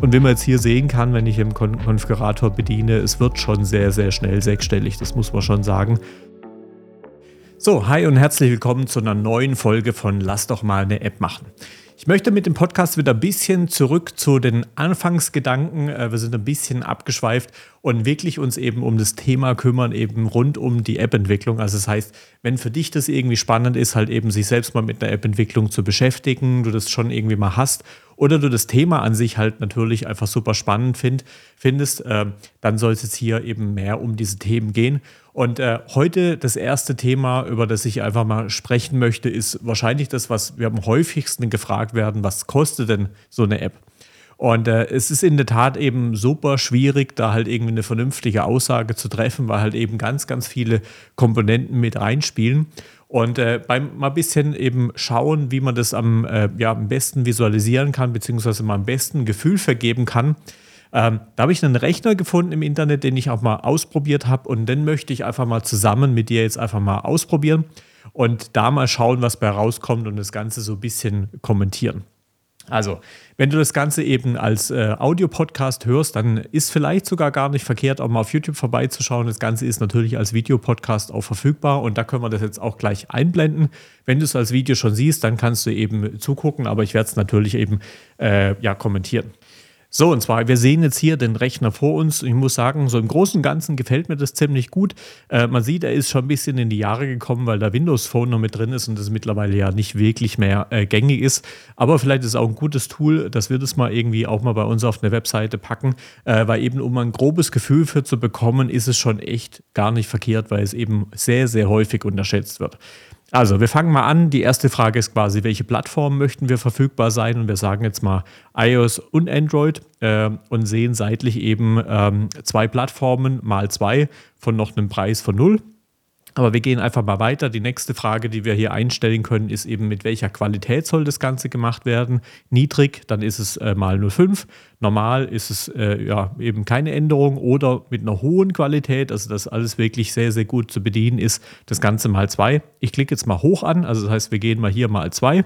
Und wie man jetzt hier sehen kann, wenn ich im Kon Konfigurator bediene, es wird schon sehr, sehr schnell sechsstellig, das muss man schon sagen. So, hi und herzlich willkommen zu einer neuen Folge von Lass doch mal eine App machen. Ich möchte mit dem Podcast wieder ein bisschen zurück zu den Anfangsgedanken. Äh, wir sind ein bisschen abgeschweift und wirklich uns eben um das Thema kümmern, eben rund um die App-Entwicklung. Also das heißt, wenn für dich das irgendwie spannend ist, halt eben sich selbst mal mit einer App-Entwicklung zu beschäftigen, du das schon irgendwie mal hast oder du das Thema an sich halt natürlich einfach super spannend find, findest, äh, dann soll es jetzt hier eben mehr um diese Themen gehen. Und äh, heute das erste Thema, über das ich einfach mal sprechen möchte, ist wahrscheinlich das, was wir am häufigsten gefragt werden, was kostet denn so eine App? Und äh, es ist in der Tat eben super schwierig, da halt irgendwie eine vernünftige Aussage zu treffen, weil halt eben ganz, ganz viele Komponenten mit reinspielen. Und äh, beim mal ein bisschen eben schauen, wie man das am, äh, ja, am besten visualisieren kann, beziehungsweise mal am besten Gefühl vergeben kann. Ähm, da habe ich einen Rechner gefunden im Internet, den ich auch mal ausprobiert habe. Und den möchte ich einfach mal zusammen mit dir jetzt einfach mal ausprobieren und da mal schauen, was bei rauskommt und das Ganze so ein bisschen kommentieren. Also, wenn du das Ganze eben als äh, Audio-Podcast hörst, dann ist vielleicht sogar gar nicht verkehrt, auch mal auf YouTube vorbeizuschauen. Das Ganze ist natürlich als Videopodcast auch verfügbar und da können wir das jetzt auch gleich einblenden. Wenn du es als Video schon siehst, dann kannst du eben zugucken, aber ich werde es natürlich eben äh, ja, kommentieren. So, und zwar, wir sehen jetzt hier den Rechner vor uns. Ich muss sagen, so im Großen und Ganzen gefällt mir das ziemlich gut. Äh, man sieht, er ist schon ein bisschen in die Jahre gekommen, weil da Windows Phone noch mit drin ist und das mittlerweile ja nicht wirklich mehr äh, gängig ist. Aber vielleicht ist es auch ein gutes Tool, dass wir das mal irgendwie auch mal bei uns auf eine Webseite packen, äh, weil eben um ein grobes Gefühl für zu bekommen, ist es schon echt gar nicht verkehrt, weil es eben sehr, sehr häufig unterschätzt wird. Also, wir fangen mal an. Die erste Frage ist quasi, welche Plattformen möchten wir verfügbar sein? Und wir sagen jetzt mal iOS und Android äh, und sehen seitlich eben ähm, zwei Plattformen mal zwei von noch einem Preis von null. Aber wir gehen einfach mal weiter. Die nächste Frage, die wir hier einstellen können, ist eben, mit welcher Qualität soll das Ganze gemacht werden? Niedrig, dann ist es äh, mal 05. Normal ist es äh, ja eben keine Änderung oder mit einer hohen Qualität, also dass alles wirklich sehr, sehr gut zu bedienen ist, das Ganze mal 2. Ich klicke jetzt mal hoch an, also das heißt, wir gehen mal hier mal 2.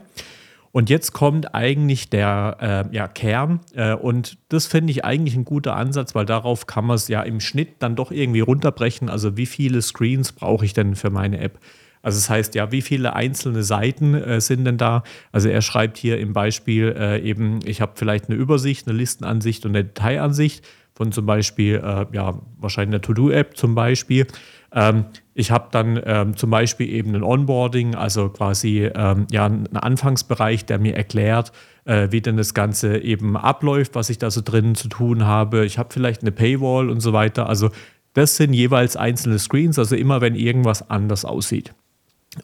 Und jetzt kommt eigentlich der äh, ja, Kern äh, und das finde ich eigentlich ein guter Ansatz, weil darauf kann man es ja im Schnitt dann doch irgendwie runterbrechen. Also wie viele Screens brauche ich denn für meine App? Also das heißt ja, wie viele einzelne Seiten äh, sind denn da? Also er schreibt hier im Beispiel äh, eben, ich habe vielleicht eine Übersicht, eine Listenansicht und eine Detailansicht von zum Beispiel, äh, ja, wahrscheinlich einer To-Do-App zum Beispiel. Ähm, ich habe dann ähm, zum Beispiel eben ein Onboarding, also quasi ähm, ja, einen Anfangsbereich, der mir erklärt, äh, wie denn das Ganze eben abläuft, was ich da so drin zu tun habe. Ich habe vielleicht eine Paywall und so weiter. Also das sind jeweils einzelne Screens, also immer wenn irgendwas anders aussieht.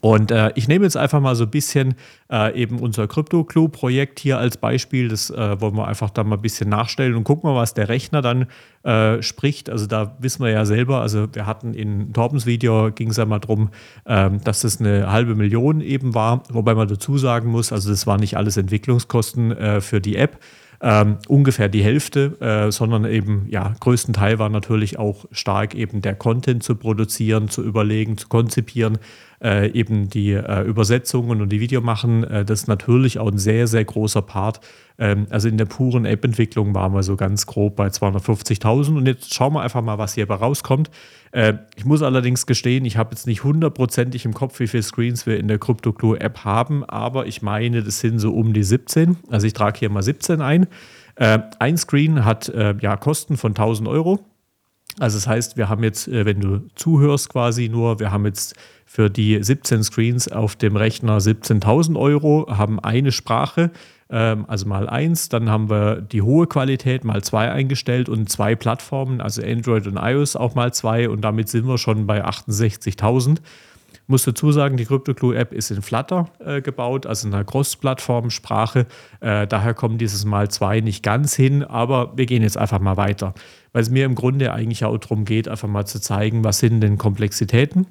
Und äh, ich nehme jetzt einfach mal so ein bisschen äh, eben unser Crypto-Clue-Projekt hier als Beispiel. Das äh, wollen wir einfach da mal ein bisschen nachstellen und gucken mal, was der Rechner dann äh, spricht. Also da wissen wir ja selber, also wir hatten in Torbens Video, ging es ja mal darum, ähm, dass das eine halbe Million eben war. Wobei man dazu sagen muss, also das waren nicht alles Entwicklungskosten äh, für die App. Ähm, ungefähr die Hälfte, äh, sondern eben, ja, größten Teil war natürlich auch stark eben der Content zu produzieren, zu überlegen, zu konzipieren äh, eben die äh, Übersetzungen und die Video machen, äh, das ist natürlich auch ein sehr, sehr großer Part. Ähm, also in der puren App-Entwicklung waren wir so ganz grob bei 250.000 und jetzt schauen wir einfach mal, was hierbei rauskommt. Äh, ich muss allerdings gestehen, ich habe jetzt nicht hundertprozentig im Kopf, wie viele Screens wir in der CryptoClue-App haben, aber ich meine, das sind so um die 17. Also ich trage hier mal 17 ein. Äh, ein Screen hat äh, ja Kosten von 1000 Euro. Also das heißt, wir haben jetzt, wenn du zuhörst quasi nur, wir haben jetzt für die 17 Screens auf dem Rechner 17.000 Euro, haben eine Sprache, ähm, also mal eins. Dann haben wir die hohe Qualität mal zwei eingestellt und zwei Plattformen, also Android und iOS auch mal zwei. Und damit sind wir schon bei 68.000. Muss dazu sagen, die CryptoClue-App ist in Flutter äh, gebaut, also in einer Cross-Plattform-Sprache. Äh, daher kommt dieses Mal zwei nicht ganz hin, aber wir gehen jetzt einfach mal weiter. Weil es mir im Grunde eigentlich auch darum geht, einfach mal zu zeigen, was sind denn Komplexitäten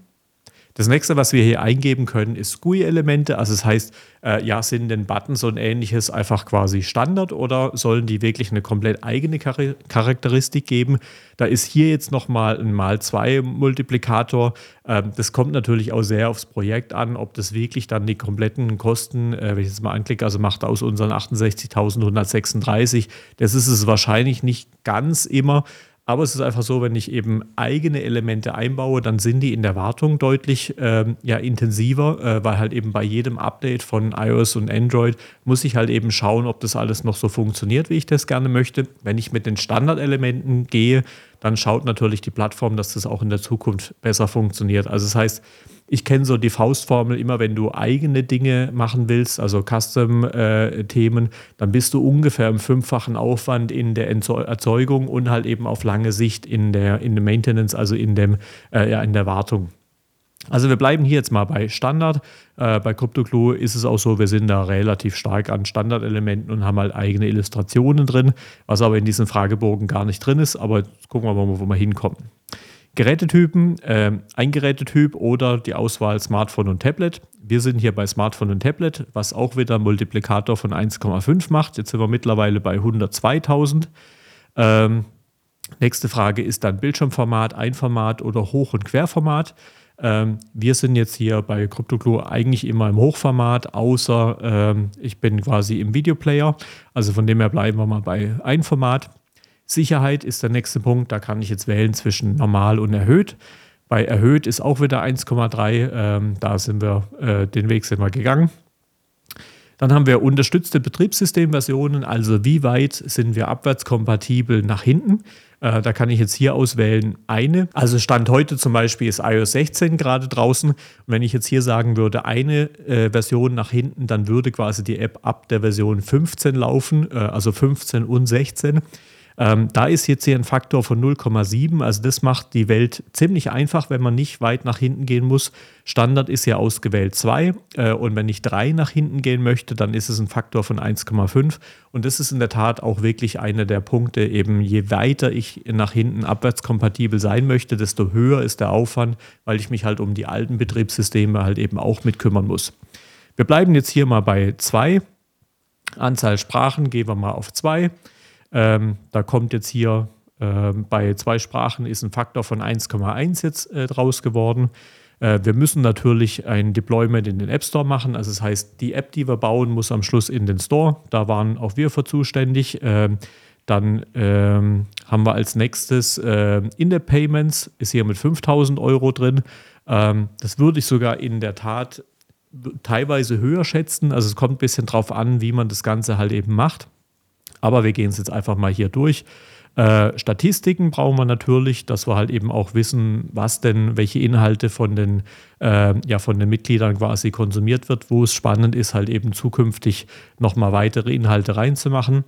Das nächste, was wir hier eingeben können, ist GUI-Elemente. Also das heißt, äh, ja, sind denn Buttons und ähnliches einfach quasi Standard oder sollen die wirklich eine komplett eigene Char Charakteristik geben? Da ist hier jetzt nochmal ein mal 2 Multiplikator. Ähm, das kommt natürlich auch sehr aufs Projekt an, ob das wirklich dann die kompletten Kosten, äh, wenn ich jetzt mal anklicke, also macht aus unseren 68.136, das ist es wahrscheinlich nicht ganz immer. Aber es ist einfach so, wenn ich eben eigene Elemente einbaue, dann sind die in der Wartung deutlich ähm, ja, intensiver, äh, weil halt eben bei jedem Update von iOS und Android muss ich halt eben schauen, ob das alles noch so funktioniert, wie ich das gerne möchte. Wenn ich mit den Standardelementen gehe, dann schaut natürlich die Plattform, dass das auch in der Zukunft besser funktioniert. Also das heißt, ich kenne so die Faustformel, immer wenn du eigene Dinge machen willst, also Custom-Themen, äh, dann bist du ungefähr im fünffachen Aufwand in der Erzeugung und halt eben auf lange Sicht in der, in der Maintenance, also in, dem, äh, ja, in der Wartung. Also wir bleiben hier jetzt mal bei Standard. Äh, bei CryptoClue ist es auch so, wir sind da relativ stark an Standardelementen und haben halt eigene Illustrationen drin, was aber in diesem Fragebogen gar nicht drin ist. Aber gucken wir mal, wo wir hinkommen. Gerätetypen, äh, ein Gerätetyp oder die Auswahl Smartphone und Tablet. Wir sind hier bei Smartphone und Tablet, was auch wieder einen Multiplikator von 1,5 macht. Jetzt sind wir mittlerweile bei 102.000. Ähm, nächste Frage ist dann Bildschirmformat, Einformat oder Hoch- und Querformat. Ähm, wir sind jetzt hier bei CryptoClue eigentlich immer im Hochformat, außer ähm, ich bin quasi im Videoplayer. Also von dem her bleiben wir mal bei Einformat. Sicherheit ist der nächste Punkt. Da kann ich jetzt wählen zwischen normal und erhöht. Bei erhöht ist auch wieder 1,3. Ähm, da sind wir, äh, den Weg sind wir gegangen. Dann haben wir unterstützte Betriebssystemversionen, also wie weit sind wir abwärtskompatibel nach hinten. Äh, da kann ich jetzt hier auswählen eine. Also Stand heute zum Beispiel ist iOS 16 gerade draußen. Und wenn ich jetzt hier sagen würde, eine äh, Version nach hinten, dann würde quasi die App ab der Version 15 laufen, äh, also 15 und 16. Ähm, da ist jetzt hier ein Faktor von 0,7. Also das macht die Welt ziemlich einfach, wenn man nicht weit nach hinten gehen muss. Standard ist ja ausgewählt 2 äh, und wenn ich 3 nach hinten gehen möchte, dann ist es ein Faktor von 1,5. Und das ist in der Tat auch wirklich einer der Punkte, eben je weiter ich nach hinten abwärtskompatibel sein möchte, desto höher ist der Aufwand, weil ich mich halt um die alten Betriebssysteme halt eben auch mit kümmern muss. Wir bleiben jetzt hier mal bei 2. Anzahl Sprachen gehen wir mal auf 2. Ähm, da kommt jetzt hier äh, bei zwei Sprachen ist ein Faktor von 1,1 jetzt äh, draus geworden. Äh, wir müssen natürlich ein Deployment in den App Store machen. Also das heißt, die App, die wir bauen, muss am Schluss in den Store. Da waren auch wir für zuständig. Ähm, dann ähm, haben wir als nächstes äh, in der Payments ist hier mit 5000 Euro drin. Ähm, das würde ich sogar in der Tat teilweise höher schätzen. Also es kommt ein bisschen drauf an, wie man das Ganze halt eben macht. Aber wir gehen es jetzt einfach mal hier durch. Äh, Statistiken brauchen wir natürlich, dass wir halt eben auch wissen, was denn, welche Inhalte von den, äh, ja, von den Mitgliedern quasi konsumiert wird, wo es spannend ist, halt eben zukünftig nochmal weitere Inhalte reinzumachen.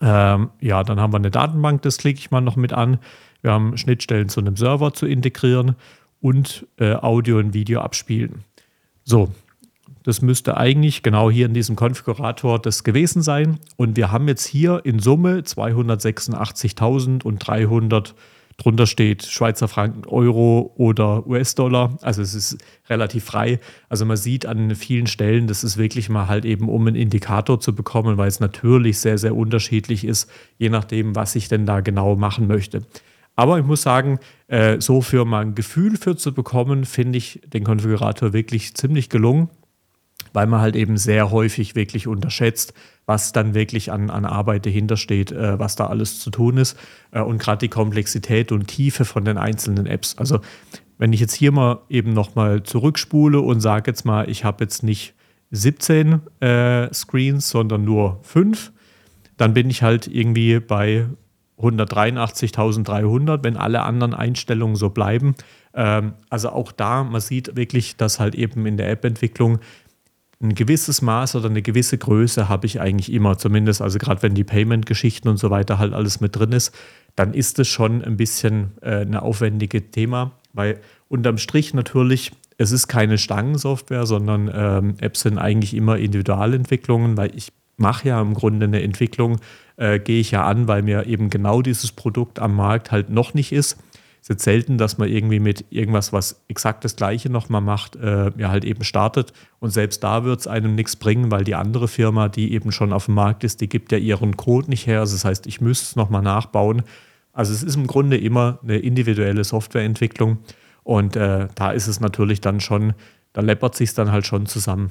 Ähm, ja, dann haben wir eine Datenbank, das klicke ich mal noch mit an. Wir haben Schnittstellen zu einem Server zu integrieren und äh, Audio und Video abspielen. So, das müsste eigentlich genau hier in diesem Konfigurator das gewesen sein. Und wir haben jetzt hier in Summe 286.300 drunter steht Schweizer Franken, Euro oder US-Dollar. Also es ist relativ frei. Also man sieht an vielen Stellen, das ist wirklich mal halt eben, um einen Indikator zu bekommen, weil es natürlich sehr, sehr unterschiedlich ist, je nachdem, was ich denn da genau machen möchte. Aber ich muss sagen, äh, so für mal ein Gefühl für zu bekommen, finde ich den Konfigurator wirklich ziemlich gelungen weil man halt eben sehr häufig wirklich unterschätzt, was dann wirklich an, an Arbeit dahinter steht, äh, was da alles zu tun ist äh, und gerade die Komplexität und Tiefe von den einzelnen Apps. Also wenn ich jetzt hier mal eben nochmal zurückspule und sage jetzt mal, ich habe jetzt nicht 17 äh, Screens, sondern nur 5, dann bin ich halt irgendwie bei 183.300, wenn alle anderen Einstellungen so bleiben. Ähm, also auch da, man sieht wirklich, dass halt eben in der App-Entwicklung ein gewisses Maß oder eine gewisse Größe habe ich eigentlich immer, zumindest, also gerade wenn die Payment-Geschichten und so weiter halt alles mit drin ist, dann ist es schon ein bisschen äh, ein aufwendiges Thema, weil unterm Strich natürlich, es ist keine Stangensoftware, sondern ähm, Apps sind eigentlich immer Individualentwicklungen, weil ich mache ja im Grunde eine Entwicklung, äh, gehe ich ja an, weil mir eben genau dieses Produkt am Markt halt noch nicht ist ist jetzt selten, dass man irgendwie mit irgendwas, was exakt das Gleiche nochmal macht, äh, ja halt eben startet. Und selbst da wird es einem nichts bringen, weil die andere Firma, die eben schon auf dem Markt ist, die gibt ja ihren Code nicht her. Also das heißt, ich müsste es nochmal nachbauen. Also es ist im Grunde immer eine individuelle Softwareentwicklung. Und äh, da ist es natürlich dann schon, da läppert sich dann halt schon zusammen.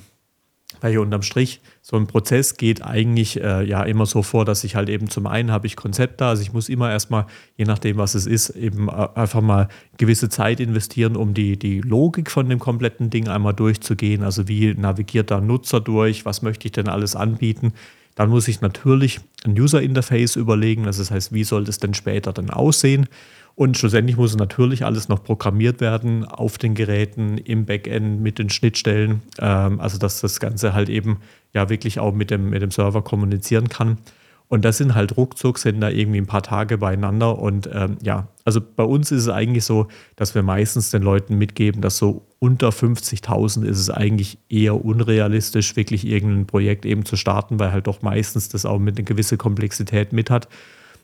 Weil unterm Strich so ein Prozess geht eigentlich äh, ja immer so vor, dass ich halt eben zum einen habe ich Konzepte, also ich muss immer erstmal, je nachdem was es ist, eben äh, einfach mal gewisse Zeit investieren, um die, die Logik von dem kompletten Ding einmal durchzugehen. Also wie navigiert da Nutzer durch, was möchte ich denn alles anbieten. Dann muss ich natürlich ein User Interface überlegen, also das heißt, wie soll das denn später dann aussehen? Und schlussendlich muss natürlich alles noch programmiert werden auf den Geräten, im Backend, mit den Schnittstellen. Ähm, also dass das Ganze halt eben ja wirklich auch mit dem, mit dem Server kommunizieren kann. Und das sind halt ruckzuck, sind da irgendwie ein paar Tage beieinander. Und ähm, ja, also bei uns ist es eigentlich so, dass wir meistens den Leuten mitgeben, dass so unter 50.000 ist es eigentlich eher unrealistisch, wirklich irgendein Projekt eben zu starten, weil halt doch meistens das auch mit einer gewissen Komplexität mit hat.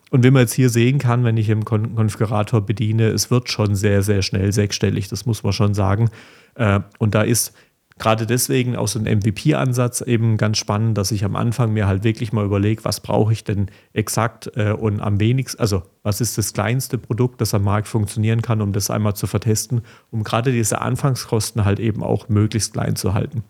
Und wie man jetzt hier sehen kann, wenn ich im Konfigurator bediene, es wird schon sehr, sehr schnell sechsstellig, das muss man schon sagen. Äh, und da ist gerade deswegen auch so ein MVP-Ansatz eben ganz spannend, dass ich am Anfang mir halt wirklich mal überlege, was brauche ich denn exakt äh, und am wenigsten, also was ist das kleinste Produkt, das am Markt funktionieren kann, um das einmal zu vertesten, um gerade diese Anfangskosten halt eben auch möglichst klein zu halten.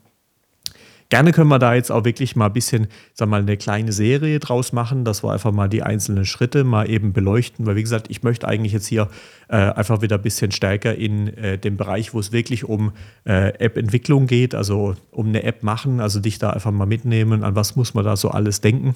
Gerne können wir da jetzt auch wirklich mal ein bisschen, sag mal, eine kleine Serie draus machen, dass wir einfach mal die einzelnen Schritte mal eben beleuchten, weil wie gesagt, ich möchte eigentlich jetzt hier äh, einfach wieder ein bisschen stärker in äh, dem Bereich, wo es wirklich um äh, App-Entwicklung geht, also um eine App machen, also dich da einfach mal mitnehmen, an was muss man da so alles denken.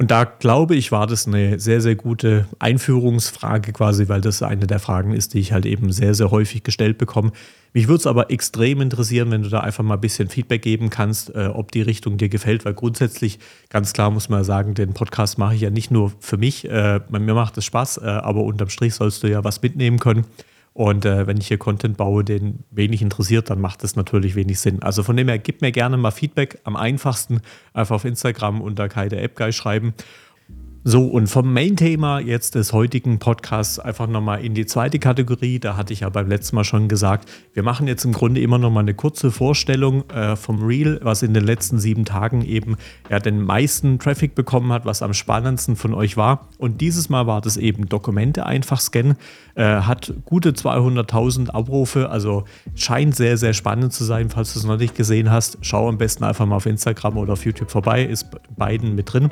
Und da glaube ich, war das eine sehr, sehr gute Einführungsfrage quasi, weil das eine der Fragen ist, die ich halt eben sehr, sehr häufig gestellt bekomme. Mich würde es aber extrem interessieren, wenn du da einfach mal ein bisschen Feedback geben kannst, äh, ob die Richtung dir gefällt, weil grundsätzlich, ganz klar muss man sagen, den Podcast mache ich ja nicht nur für mich, äh, mir macht es Spaß, äh, aber unterm Strich sollst du ja was mitnehmen können. Und äh, wenn ich hier Content baue, den wenig interessiert, dann macht das natürlich wenig Sinn. Also von dem her, gib mir gerne mal Feedback. Am einfachsten einfach auf Instagram unter Kai der App Guy schreiben. So, und vom Main-Thema jetzt des heutigen Podcasts einfach nochmal in die zweite Kategorie. Da hatte ich ja beim letzten Mal schon gesagt, wir machen jetzt im Grunde immer nochmal eine kurze Vorstellung äh, vom Reel, was in den letzten sieben Tagen eben ja, den meisten Traffic bekommen hat, was am spannendsten von euch war. Und dieses Mal war das eben Dokumente einfach scannen, äh, hat gute 200.000 Abrufe, also scheint sehr, sehr spannend zu sein. Falls du es noch nicht gesehen hast, schau am besten einfach mal auf Instagram oder auf YouTube vorbei, ist beiden mit drin.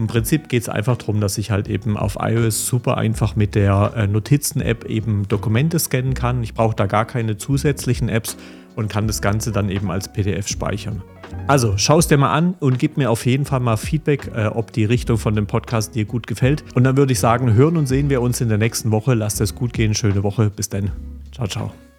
Im Prinzip geht es einfach darum, dass ich halt eben auf iOS super einfach mit der äh, Notizen-App eben Dokumente scannen kann. Ich brauche da gar keine zusätzlichen Apps und kann das Ganze dann eben als PDF speichern. Also schau es dir mal an und gib mir auf jeden Fall mal Feedback, äh, ob die Richtung von dem Podcast dir gut gefällt. Und dann würde ich sagen, hören und sehen wir uns in der nächsten Woche. Lasst es gut gehen, schöne Woche. Bis dann. Ciao, ciao.